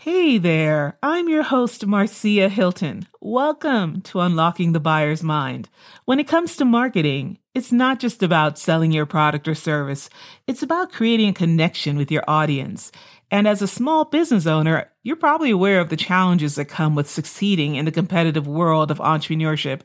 Hey there, I'm your host, Marcia Hylton. Welcome to Unlocking the Buyer's Mind. When it comes to marketing, it's not just about selling your product or service, it's about creating a connection with your audience. And as a small business owner, you're probably aware of the challenges that come with succeeding in the competitive world of entrepreneurship.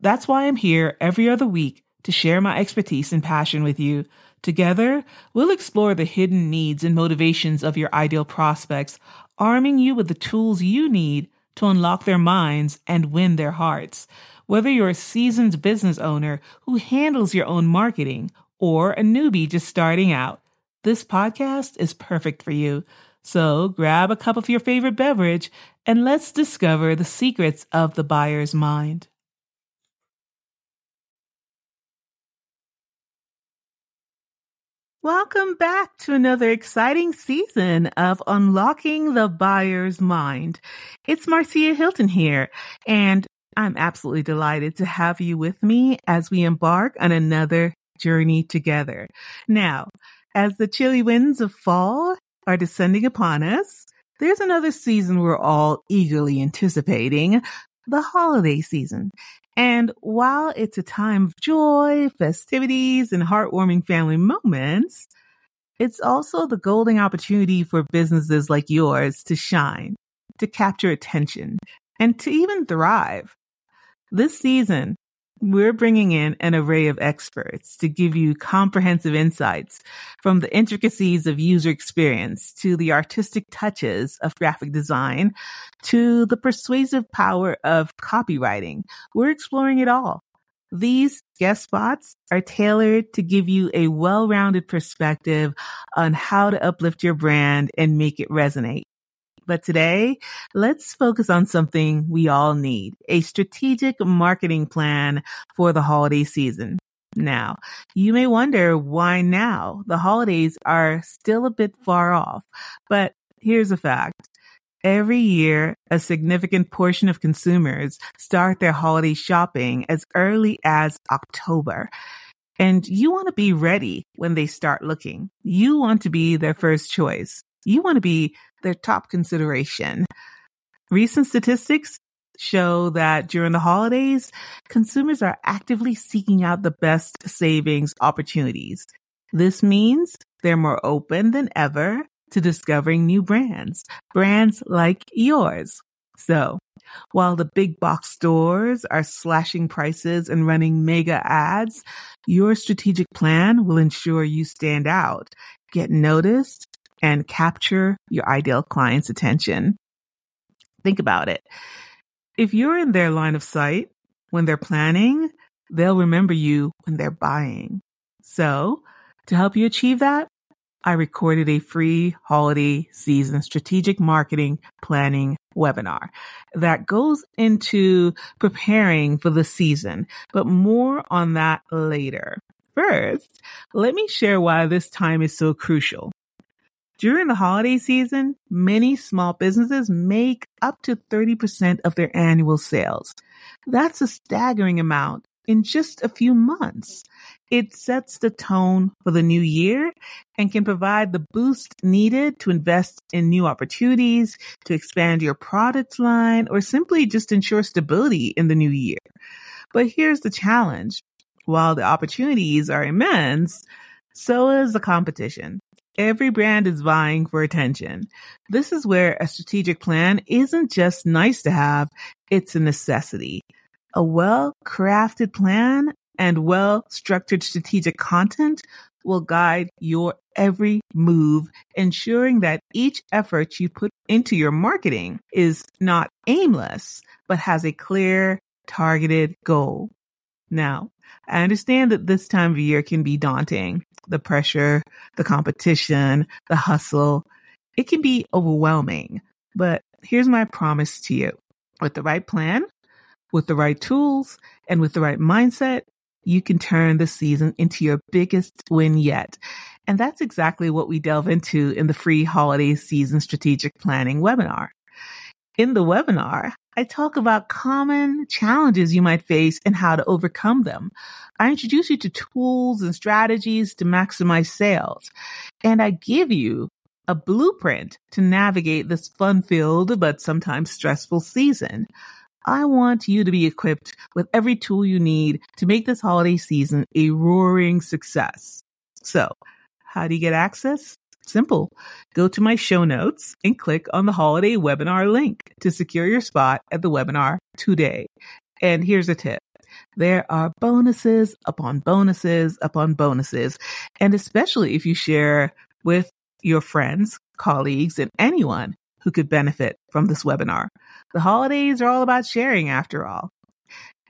That's why I'm here every other week to share my expertise and passion with you. Together, we'll explore the hidden needs and motivations of your ideal prospects arming you with the tools you need to unlock their minds and win their hearts. Whether you're a seasoned business owner who handles your own marketing or a newbie just starting out, this podcast is perfect for you. So grab a cup of your favorite beverage and let's discover the secrets of the buyer's mind. Welcome back to another exciting season of Unlocking the Buyer's Mind. It's Marcia Hylton here, and I'm absolutely delighted to have you with me as we embark on another journey together. Now, as the chilly winds of fall are descending upon us, there's another season we're all eagerly anticipating, the holiday season. And while it's a time of joy, festivities, and heartwarming family moments, it's also the golden opportunity for businesses like yours to shine, to capture attention, and to even thrive. This season, we're bringing in an array of experts to give you comprehensive insights from the intricacies of user experience to the artistic touches of graphic design to the persuasive power of copywriting. We're exploring it all. These guest spots are tailored to give you a well-rounded perspective on how to uplift your brand and make it resonate. But today, let's focus on something we all need, a strategic marketing plan for the holiday season. Now, you may wonder why now? The holidays are still a bit far off, but here's a fact. Every year, a significant portion of consumers start their holiday shopping as early as October. And you want to be ready when they start looking. You want to be their first choice. You want to be their top consideration. Recent statistics show that during the holidays, consumers are actively seeking out the best savings opportunities. This means they're more open than ever to discovering new brands, brands like yours. So while the big box stores are slashing prices and running mega ads, your strategic plan will ensure you stand out, get noticed, and capture your ideal client's attention. Think about it. If you're in their line of sight when they're planning, they'll remember you when they're buying. So to help you achieve that, I recorded a free holiday season strategic marketing planning webinar that goes into preparing for the season, but more on that later. First, let me share why this time is so crucial. During the holiday season, many small businesses make up to 30% of their annual sales. That's a staggering amount in just a few months. It sets the tone for the new year and can provide the boost needed to invest in new opportunities, to expand your product line, or simply just ensure stability in the new year. But here's the challenge. While the opportunities are immense, so is the competition. Every brand is vying for attention. This is where a strategic plan isn't just nice to have, it's a necessity. A well crafted plan and well structured strategic content will guide your every move, ensuring that each effort you put into your marketing is not aimless, but has a clear, targeted goal. Now, I understand that this time of year can be daunting. The pressure, the competition, the hustle. It can be overwhelming, but here's my promise to you. With the right plan, with the right tools, and with the right mindset, you can turn the season into your biggest win yet. And that's exactly what we delve into in the free holiday season strategic planning webinar. In the webinar, I talk about common challenges you might face and how to overcome them. I introduce you to tools and strategies to maximize sales. And I give you a blueprint to navigate this fun filled but sometimes stressful season. I want you to be equipped with every tool you need to make this holiday season a roaring success. So, how do you get access? Simple. Go to my show notes and click on the holiday webinar link to secure your spot at the webinar today. And here's a tip. There are bonuses upon bonuses upon bonuses. And especially if you share with your friends, colleagues, and anyone who could benefit from this webinar. The holidays are all about sharing after all.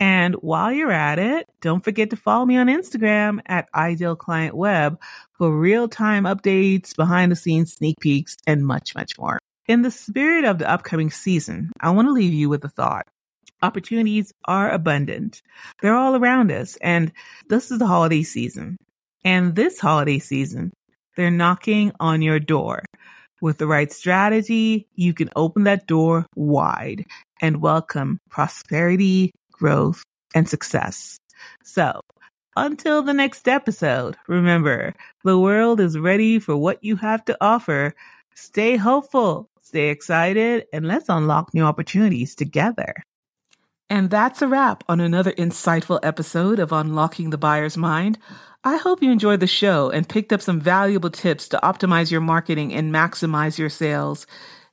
And while you're at it, don't forget to follow me on Instagram at Ideal Client Web for real time updates, behind the scenes sneak peeks, and much, much more. In the spirit of the upcoming season, I want to leave you with a thought. Opportunities are abundant. They're all around us. And this is the holiday season. And this holiday season, they're knocking on your door. With the right strategy, you can open that door wide and welcome prosperity, growth, and success. So until the next episode, remember, the world is ready for what you have to offer. Stay hopeful, stay excited, and let's unlock new opportunities together. And that's a wrap on another insightful episode of Unlocking the Buyer's Mind. I hope you enjoyed the show and picked up some valuable tips to optimize your marketing and maximize your sales.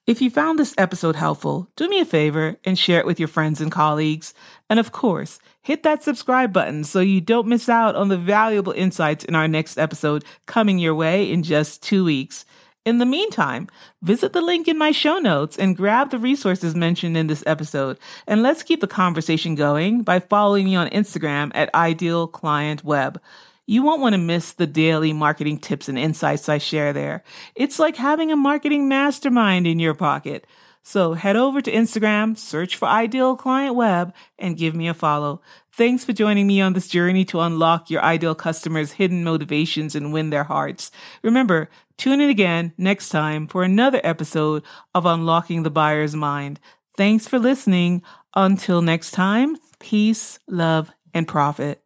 If you found this episode helpful, do me a favor and share it with your friends and colleagues. And of course, hit that subscribe button so you don't miss out on the valuable insights in our next episode coming your way in just two weeks. In the meantime, visit the link in my show notes and grab the resources mentioned in this episode. And let's keep the conversation going by following me on Instagram at Ideal Client Web. You won't want to miss the daily marketing tips and insights I share there. It's like having a marketing mastermind in your pocket. So head over to Instagram, search for Ideal Client Web, and give me a follow. Thanks for joining me on this journey to unlock your ideal customers' hidden motivations and win their hearts. Remember, tune in again next time for another episode of Unlocking the Buyer's Mind. Thanks for listening. Until next time, peace, love, and profit.